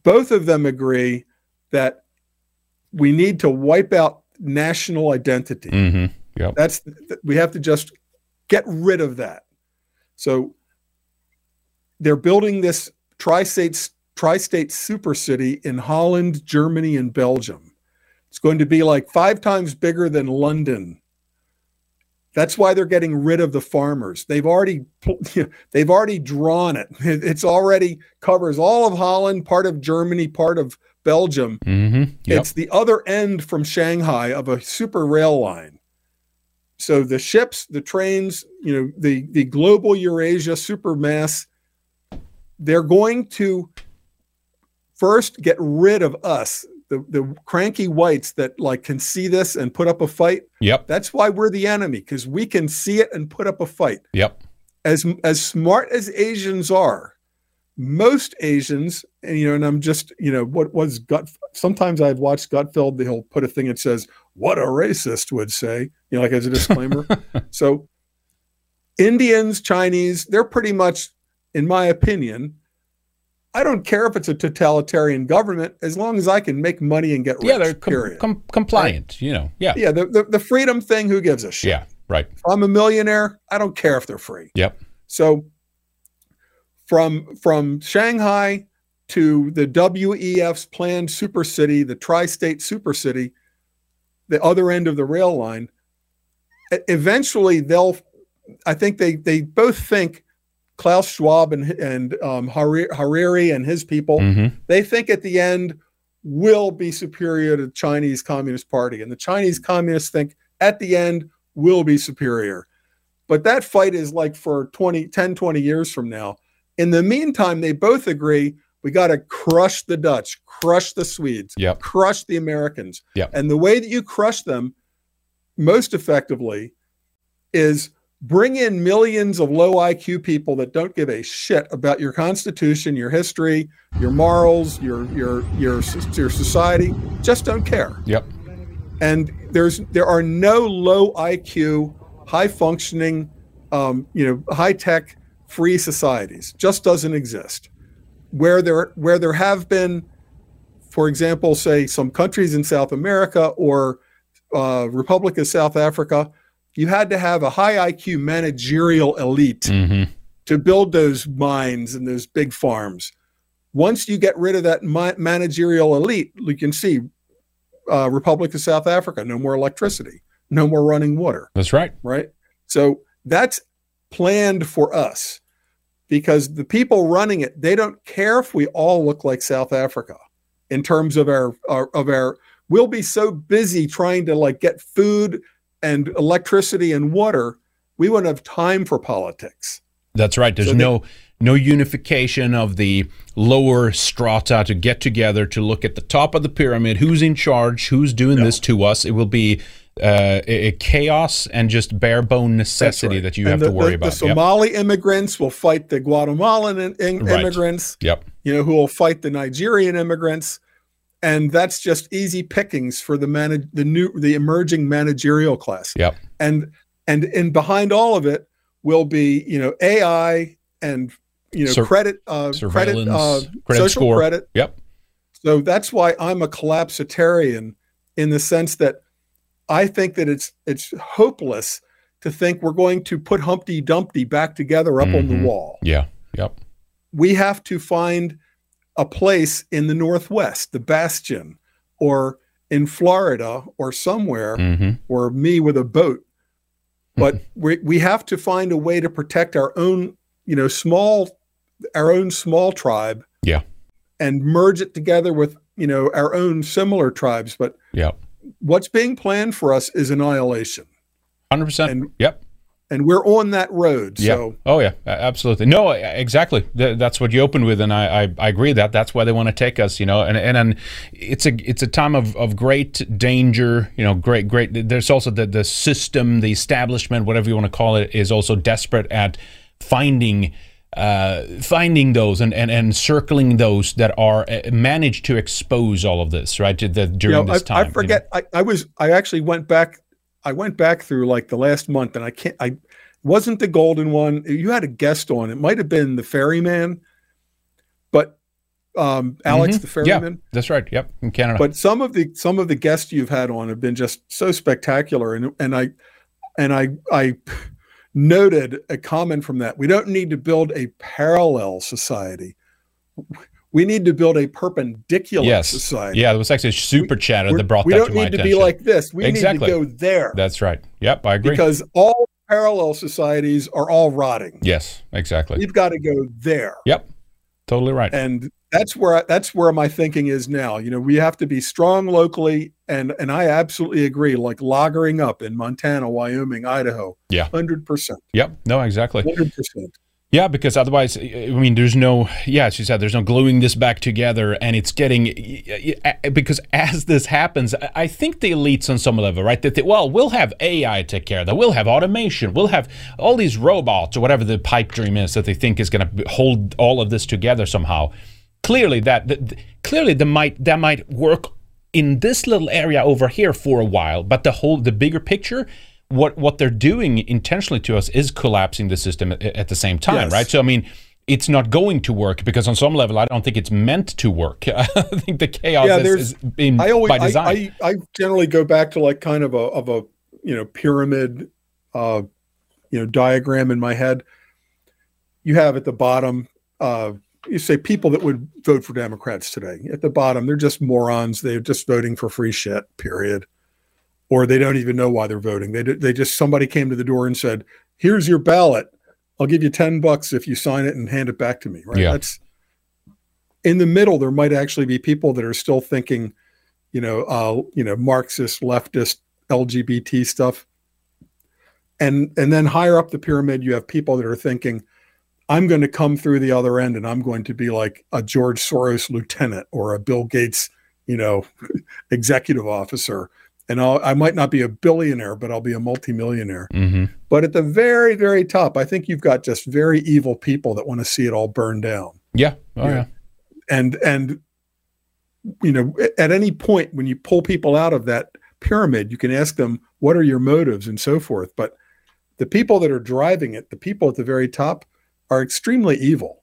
Both of them agree that we need to wipe out national identity. Mm-hmm. Yep. That's we have to just get rid of that. So they're building this tri-state tri-state super city in Holland, Germany, and Belgium. It's going to be like five times bigger than London. That's why they're getting rid of the farmers. They've already they've already drawn it. It's already covers all of Holland, part of Germany, part of Belgium. Mm-hmm. Yep. It's the other end from Shanghai of a super rail line. So the ships, the trains, you know, the the global Eurasia supermass, they're going to first get rid of us the the cranky whites that like can see this and put up a fight. Yep. That's why we're the enemy because we can see it and put up a fight. Yep. As as smart as Asians are, most Asians, and you know, and I'm just, you know, what was gut sometimes I've watched Gutfeld, he'll put a thing that says, what a racist would say, you know, like as a disclaimer. so Indians, Chinese, they're pretty much, in my opinion, I don't care if it's a totalitarian government as long as I can make money and get rich. Yeah, they're com- com- compliant. Right? You know, yeah, yeah. The, the, the freedom thing, who gives a shit? Yeah, right. If I'm a millionaire. I don't care if they're free. Yep. So from from Shanghai to the WEF's planned super city, the tri-state super city, the other end of the rail line. Eventually, they'll. I think they they both think Klaus Schwab and and um, Harari and his people, mm-hmm. they think at the end will be superior to the Chinese Communist Party, and the Chinese Communists think at the end will be superior. But that fight is like for 20, 10, 20 years from now. In the meantime, they both agree we got to crush the Dutch, crush the Swedes, yep. crush the Americans. Yep. And the way that you crush them most effectively is bring in millions of low IQ people that don't give a shit about your constitution, your history, your morals, your your your your society, just don't care. Yep. And there's there are no low IQ, high functioning, um, you know, high tech free societies. Just doesn't exist. Where there where there have been for example, say some countries in South America or uh, Republic of South Africa, you had to have a high IQ managerial elite Mm-hmm. to build those mines and those big farms. Once you get rid of that ma- managerial elite, you can see uh, Republic of South Africa, no more electricity, no more running water, That's right. right? So that's planned for us because the people running it, they don't care if we all look like South Africa in terms of our, our of our we'll be so busy trying to like get food and electricity and water, we won't have time for politics. That's right. There's So they- no no unification of the lower strata to get together to look at the top of the pyramid. Who's in charge? Who's doing this to us? It will be uh, a, a chaos and just bare bone necessity right. that you And have the, to worry the, about. The Yep. Somali immigrants will fight the Guatemalan in, in- Right. immigrants, Yep. you know, who will fight the Nigerian immigrants. And that's just easy pickings for the manage the new the emerging managerial class. Yep. And and and behind all of it will be, you know, AI and you know, Sur- credit uh credit uh credit social score. credit. Yep. So that's why I'm a collapsitarian in the sense that I think that it's it's hopeless to think we're going to put Humpty Dumpty back together up on Mhm. the wall. Yeah. Yep. We have to find a place in the Northwest, the Bastion, or in Florida or somewhere, hmm or me with a boat. But we we have to find a way to protect our own, you know, small, our own small tribe. Yeah. And merge it together with you know our own similar tribes. But Yep. what's being planned for us is annihilation, Hundred percent. And- Yep. And we're on that road. Yeah. So Oh yeah. Absolutely. No. Exactly. That's what you opened with, and I, I, I agree that that's where they want to take us. You know, and and, and it's a it's a time of, of great danger. You know, great great. There's also the the system, the establishment, whatever you want to call it, is also desperate at finding. Uh, finding those and, and, and circling those that are uh, managed to expose all of this right to the, you during know, this I, time. I you know? forget. I, I was I actually went back. I went back through like the last month, and I can't. I wasn't the golden one. You had a guest on. It might have been the ferryman, but um, Alex Mhm. the ferryman. Yeah, That's right. Yep. In Canada. But some of the some of the guests you've had on have been just so spectacular, and and I and I I noted a comment from that. We don't need to build a parallel society. We need to build a perpendicular yes. society. Yeah. There was actually a super chatter We're- that brought we that don't need to be like this. We Exactly. need to go there That's right. Yep. I agree. because all parallel societies are all rotting. yes. Exactly. We've got to go there, Yep. Totally right. and that's where I, that's where my thinking is now. You know, we have to be strong locally, and and I absolutely agree. Like laagering up in Montana, Wyoming, Idaho, Yeah. hundred percent, Yep. No, exactly. hundred percent. Yeah, because otherwise, I mean, there's no, yeah, you said, there's no gluing this back together, and it's getting, because as this happens, I- I think the elites on some level, right, that they, well, we'll have AI take care of that, we'll have automation, we'll have all these robots or whatever the pipe dream is that they think is going to hold all of this together somehow. Clearly, that, that clearly that might that might work in this little area over here for a while, but the whole, the bigger picture. What, what they're doing intentionally to us is collapsing the system at, at the same time, Yes. right? So I mean, it's not going to work because on some level, I don't think it's meant to work. I think the chaos Yeah, is, is been I always by I. I I generally go back to like kind of a of a you know pyramid uh you know diagram in my head. You have at the bottom uh you say people that would vote for Democrats today. At the bottom, they're just morons. They're just voting for free shit, period. Or they don't even know why they're voting. They they just somebody came to the door and said, "Here's your ballot. I'll give you 10 bucks if you sign it and hand it back to me." Right? Yeah. That's in the middle there might actually be people that are still thinking you know, uh, you know, Marxist, leftist, LGBT stuff. And and then higher up the pyramid, you have people that are thinking, I'm going to come through the other end and I'm going to be like a George Soros lieutenant or a Bill Gates, you know, executive officer. And I'll, I might not be a billionaire, but I'll be a multimillionaire. hmm But at the very, very top, I think you've got just very evil people that want to see it all burn down Yeah. Oh, Yeah. yeah. and and you know at any point when you pull people out of that pyramid you can ask them what are your motives and so forth but the people that are driving it the people at the very top are extremely evil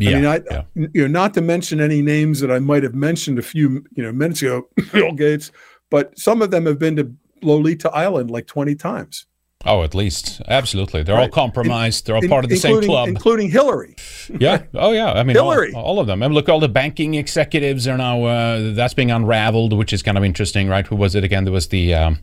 Yeah, I mean, I yeah. you know, not to mention any names that I might have mentioned a few you know minutes ago, Bill Gates, but some of them have been to Lolita Island like twenty times. Oh, at least absolutely. They're right. all compromised. They're all in, part of the same club, including Hillary. yeah. Oh, yeah. I mean, Hillary. All, all, of them. I mean, look, all the banking executives are now uh, that's being unraveled, which is kind of interesting, right? Who was it again? There was the. Um,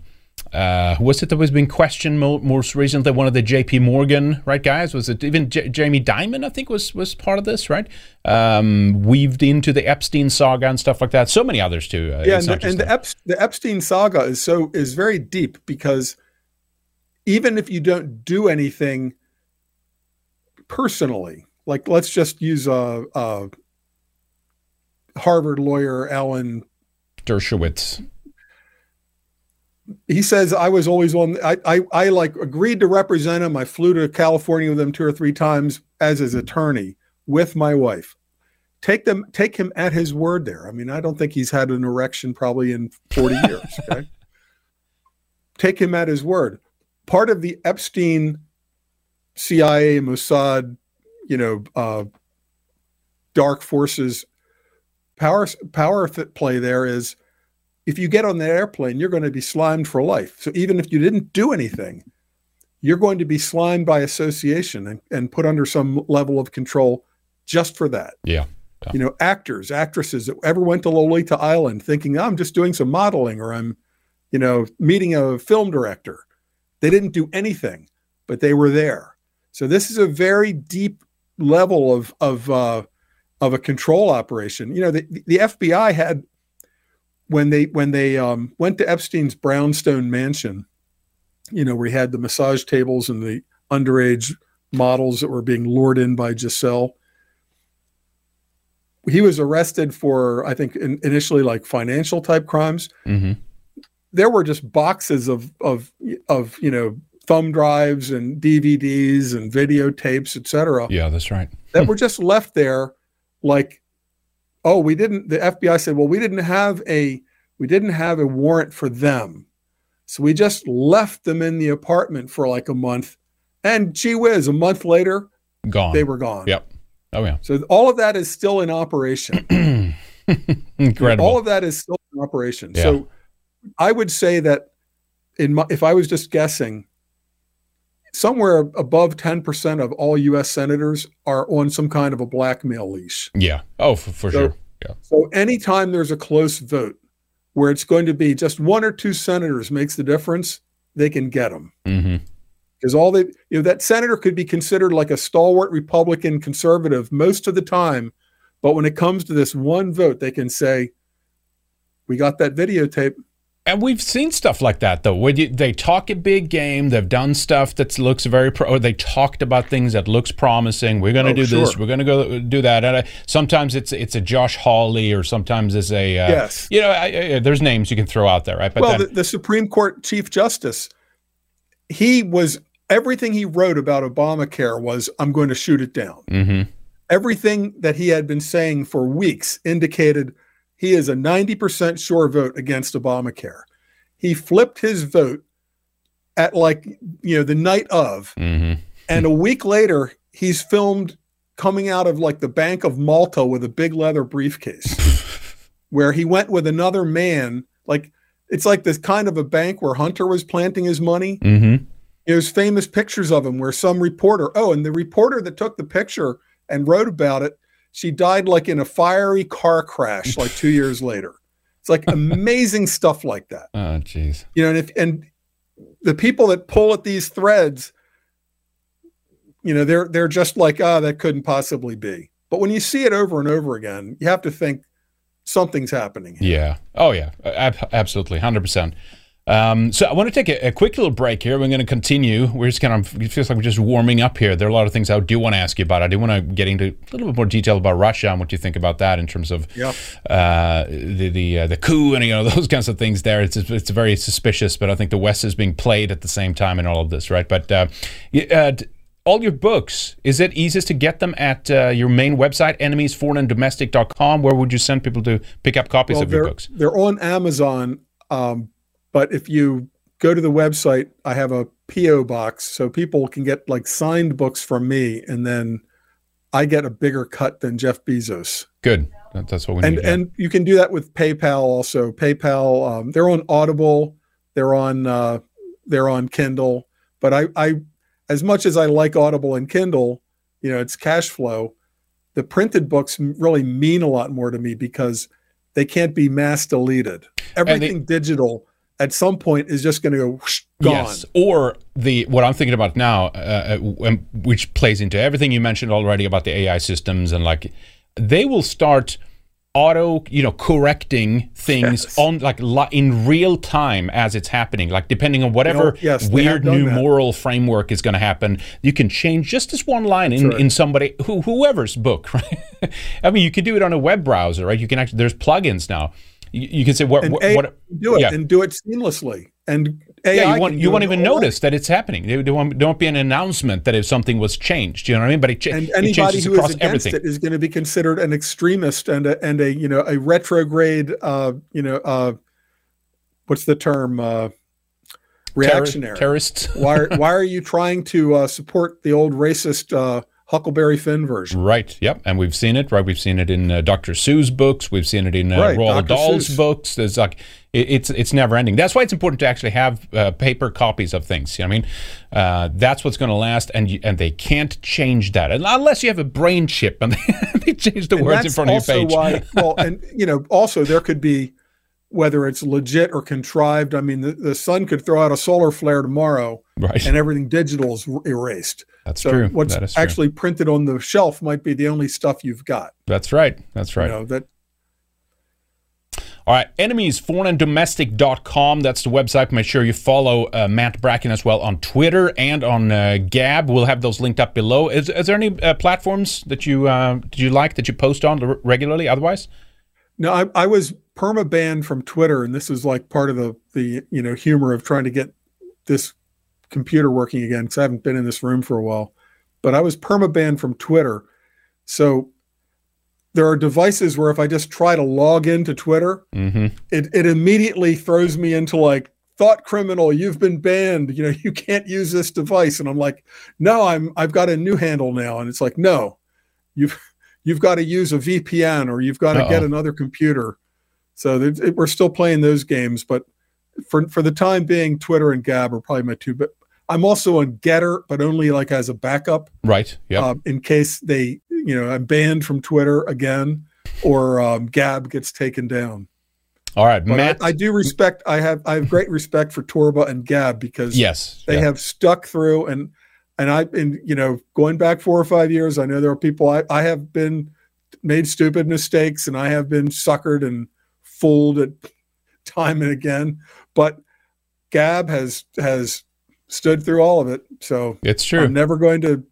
uh, was it that was being questioned mo- most recently? One of the J.P. Morgan right guys was it even J- Jamie Dimon? I think was was part of this, right? Um, weaved into the Epstein saga and stuff like that. So many others too. Uh, yeah, and, the, and the, Ep- the Epstein saga is so is very deep because even if you don't do anything personally, like let's just use a, a Harvard lawyer, Alan Dershowitz he says I was always on. I, I I like agreed to represent him. I flew to California with him two or three times as his attorney with my wife. Take them, take him at his word. There. I mean, I don't think he's had an erection probably in forty years. Okay. take him at his word. Part of the Epstein, CIA, Mossad, you know, uh, dark forces power power play there is if you get on that airplane, you're going to be slimed for life. So even if you didn't do anything, you're going to be slimed by association and, and put under some level of control just for that. Yeah. yeah. You know, actors, actresses that ever went to Lolita Island thinking, oh, I'm just doing some modeling or I'm, you know, meeting a film director. They didn't do anything, but they were there. So this is a very deep level of of uh, of a control operation. You know, the, the FBI had when they when they um, went to Epstein's brownstone mansion, you know, where he had the massage tables and the underage models that were being lured in by Ghislaine. He was arrested for, I think, in, initially like financial type crimes. Mm-hmm. There were just boxes of of of you know thumb drives and DVDs and videotapes, etc. Yeah, that's right. that were just left there, like oh, we didn't. The FBI said, well, we didn't have a we didn't have a warrant for them, so we just left them in the apartment for like a month, and gee whiz, a month later, gone. They were gone. Yep. Oh yeah. So all of that is still in operation. Incredible. All of that is still in operation. Yeah. So I would say that in my, if I was just guessing, somewhere above 10% of all US senators are on some kind of a blackmail leash. Yeah. Oh, for, for so, sure. Yeah. So anytime there's a close vote where it's going to be just one or two senators makes the difference, they can get them. Mm-hmm. Because all they, you know, that senator could be considered like a stalwart Republican conservative most of the time. But when it comes to this one vote, they can say, we got that videotape. And we've seen stuff like that though. When you, they talk a big game, they've done stuff that looks very pro. Or they talked about things that looks promising. We're going to oh, do sure. this. We're going to go do that. And uh, sometimes it's it's a Josh Hawley, or sometimes it's a uh, yes. You know, I, I, there's names you can throw out there, right? But well, then, the, the Supreme Court Chief Justice, he was everything he wrote about Obamacare was, "I'm going to shoot it down." Mm-hmm. Everything that he had been saying for weeks indicated he is a 90% sure vote against Obamacare. He flipped his vote at like, you know, the night of. Mm-hmm. And a week later, he's filmed coming out of like the Bank of Malta with a big leather briefcase where he went with another man. Like, it's like this kind of a bank where Hunter was planting his money. Mm-hmm. There's famous pictures of him where some reporter, oh, and the reporter that took the picture and wrote about it she died like in a fiery car crash like two years later. It's like amazing stuff like that. Oh, jeez. You know, and if and the people that pull at these threads, you know, they're they're just like, ah, oh, that couldn't possibly be. But when you see it over and over again, you have to think something's happening. Here. Yeah. Oh, yeah. Absolutely. 100%. Um, so I want to take a, a, quick little break here. We're going to continue. We're just kind of it feels like we're just warming up here. There are a lot of things I do want to ask you about. I do want to get into a little bit more detail about Russia and what you think about that in terms of yep. uh, the the uh, the coup and you know those kinds of things. There, it's it's very suspicious, but I think the West is being played at the same time in all of this, right? But uh, uh all your books is it easiest to get them at uh, your main website enemiesforeignanddomestic.com where would you send people to pick up copies well, of your books they're on amazon um, but if you go to the website, I have a PO box so people can get like signed books from me and then I get a bigger cut than Jeff Bezos. Good. That's what we and, need. And you can do that with PayPal also. PayPal, um, they're on Audible, they're on uh, they're on Kindle. But I, I, as much as I like Audible and Kindle, you know, it's cash flow. The printed books really mean a lot more to me because they can't be mass deleted. Everything they, digital at some point is just going to go whoosh, gone. Yes, or the what I'm thinking about now, uh, uh which plays into everything you mentioned already about the AI systems and like they will start auto you know correcting things yes. on like in real time as it's happening like depending on whatever you know, yes, weird new that. moral framework is going to happen you can change just this one line in, in somebody who, whoever's book right i mean you can do it on a web browser right you can actually there's plugins now you, you can say what, what, what do it yeah. and do it seamlessly and AI yeah, you won't, you won't even notice that it's happening. There, there, won't, there, won't, be an announcement that if something was changed. You know what I mean? But it, and it anybody who is against everything. it is going to be considered an extremist and a, and a you know a retrograde. Uh, you know, uh, what's the term? Uh, reactionary terrorists. why why are you trying to uh, support the old racist? Huckleberry Finn version. Right. Yep. And we've seen it. Right. We've seen it in uh, Dr. Seuss books. We've seen it in uh, right, Roald Dahl's Seuss. books. There's like it, it's it's never ending. That's why it's important to actually have uh, paper copies of things. You know I mean, uh, that's what's going to last, and you, and they can't change that unless you have a brain chip and they, change the and words in front of your page. Why, well, and you know, also there could be whether it's legit or contrived. I mean, the, the sun could throw out a solar flare tomorrow, right. and everything digital is erased. That's so true. What's true. actually printed on the shelf might be the only stuff you've got. That's right. That's right. You know, that all right, enemiesforeignanddomestic.com. That's the website. Make sure you follow uh, Matt Bracken as well on Twitter and on uh, Gab. We'll have those linked up below. Is, is there any uh, platforms that you uh, did you like that you post on regularly? Otherwise, no. I, I was perma banned from Twitter, and this is like part of the the you know humor of trying to get this computer working again because I haven't been in this room for a while. But I was perma banned from Twitter, so there are devices where if I just try to log into Twitter, mm-hmm. it, it immediately throws me into like thought criminal, you've been banned. You know, you can't use this device. And I'm like, no, I'm I've got a new handle now. And it's like, no, you've you've got to use a VPN or you've got to Uh-oh. get another computer. So it, we're still playing those games, but for for the time being, Twitter and Gab are probably my two. But I'm also on Gettr, but only like as a backup. Right. Yeah. Um, in case they you know, I'm banned from Twitter again, or um, Gab gets taken down. All right, but Matt. I, I, do respect. I have I have great respect for Torba and Gab because yes, they yeah. have stuck through and and I and you know going back four or five years, I know there are people I I have been made stupid mistakes and I have been suckered and fooled at time and again, but Gab has has stood through all of it. So it's true. I'm never going to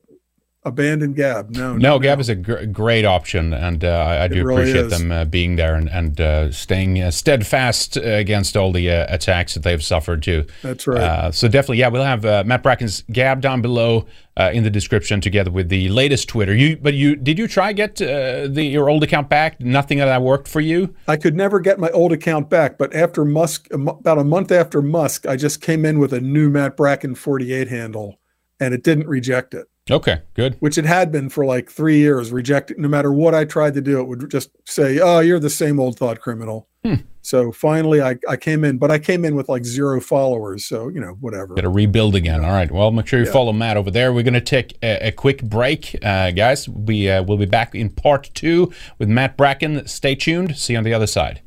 abandon Gab. No, no, no Gab no. is a gr- great option, and uh, I, I do really appreciate is. them uh, being there and, and uh, staying uh, steadfast against all the uh, attacks that they've suffered too. That's right. Uh, so definitely, yeah, we'll have Matt Bracken's Gab down below in the description together with the latest Twitter. You, but you did you try get the your old account back? Nothing of that worked for you. I could never get my old account back, but after Musk, about a month after Musk, I just came in with a new Matt Bracken 48 handle, and it didn't reject it. Okay, good. Which it had been for like three years, rejected. No matter what I tried to do, it would just say, "Oh, you're the same old thought criminal." Hmm. So finally, I, I came in, but I came in with like zero followers. So you know, whatever. Got to rebuild again. All right. Well, make sure you yeah. follow Matt over there. We're going to take a, a, quick break, uh, guys. We uh, will be back in part two with Matt Bracken. Stay tuned. See you on the other side.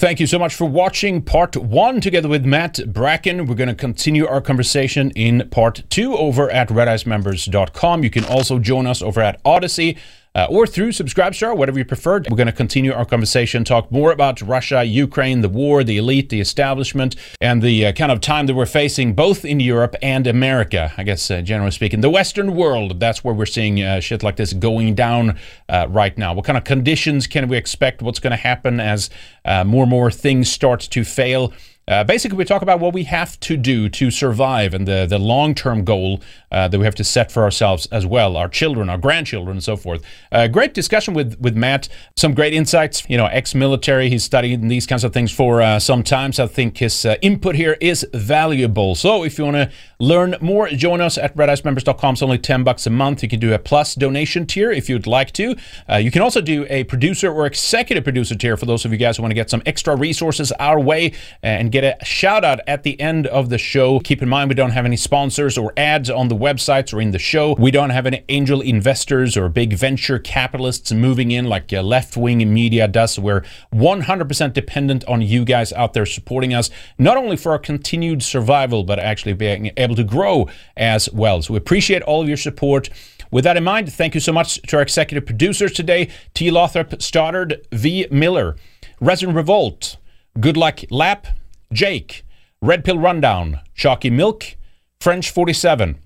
Thank you so much for watching part one together with Matt Bracken. We're going to continue our conversation in part two over at redicemembers.com. You can also join us over at Odysee uh, or through Subscribestar, whatever you prefer. We're going to continue our conversation, talk more about Russia, Ukraine, the war, the elite, the establishment, and the uh, kind of time that we're facing both in Europe and America. I guess, uh, generally speaking, the Western world, that's where we're seeing uh, shit like this going down uh, right now. What kind of conditions can we expect? What's going to happen as uh, more and more things start to fail? Uh, basically, we talk about what we have to do to survive and the, the long term goal uh, that we have to set for ourselves as well, our children, our grandchildren, and so forth. Uh, great discussion with, with Matt. Some great insights. You know, ex military, he's studied these kinds of things for uh, some time. So I think his uh, input here is valuable. So if you want to learn more, join us at redicemembers.com. It's only 10 bucks a month. You can do a plus donation tier if you'd like to. Uh, you can also do a producer or executive producer tier for those of you guys who want to get some extra resources our way and get a shout out at the end of the show. Keep in mind, we don't have any sponsors or ads on the websites or in the show. We don't have any angel investors or big venture capitalists moving in like uh, left wing media does. We're 100% dependent on you guys out there supporting us, not only for our continued survival, but actually being able to grow as well. So we appreciate all of your support. With that in mind, thank you so much to our executive producers today T. Lothrop Stoddard, V. Miller, Resident Revolt, Good Luck Lap, Jake, Red Pill Rundown, Chalky Milk, French 47,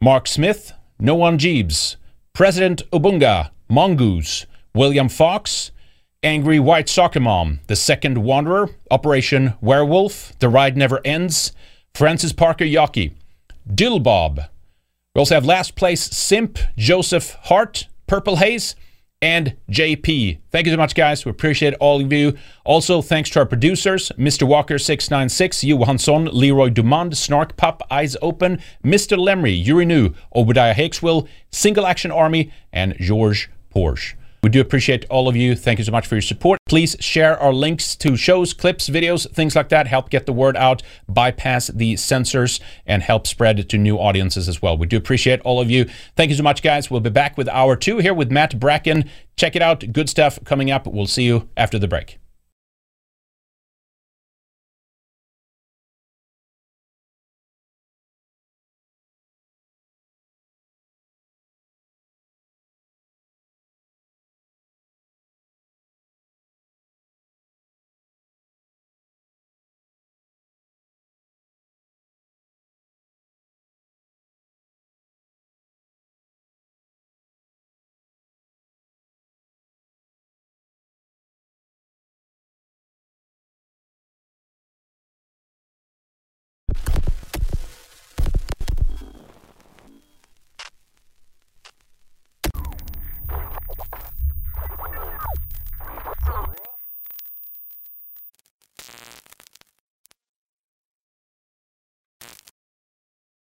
Mark Smith, No One Jeeves, President Ubunga, Mongoose, William Fox, Angry White Soccer Mom, The Second Wanderer, Operation Werewolf, The Ride Never Ends, Francis Parker Yockey, Dillbob, we also have last place Simp, Joseph Hart, Purple Haze, and JP. Thank you so much, guys. We appreciate all of you. Also, thanks to our producers, Mr. Walker696, Johansson, Leroy Dumond, Snark Pup, Eyes Open, Mr. Lemry, Urinu, Obadiah Hakeswill, Single Action Army, and George Porsche. We do appreciate all of you. Thank you so much for your support. Please share our links to shows, clips, videos, things like that. Help get the word out, bypass the censors, and help spread to new audiences as well. We do appreciate all of you. Thank you so much, guys. We'll be back with hour two here with Matt Bracken. Check it out. Good stuff coming up. We'll see you after the break.